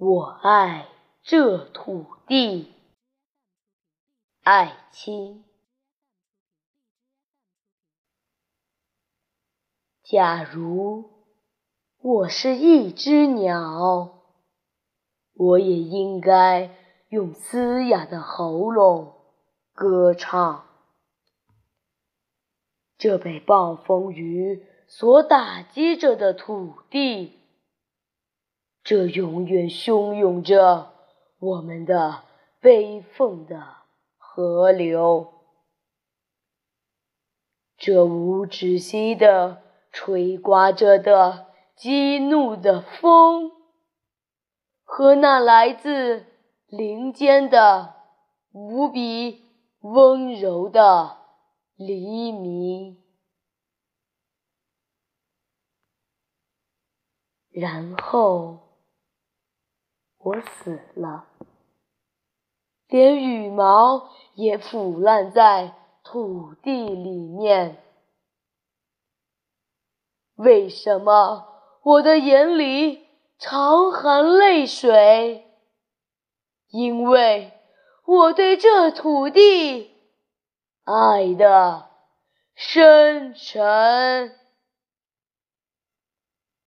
我爱这土地，爱卿。假如我是一只鸟，我也应该用嘶哑的喉咙歌唱。这被暴风雨所打击着的土地。这永远汹涌着我们的悲愤的河流，这无止息的吹刮着的激怒的风，和那来自林间的无比温柔的黎明，然后。我死了，连羽毛也腐烂在土地里面。为什么我的眼里常含泪水？因为我对这土地爱的深沉。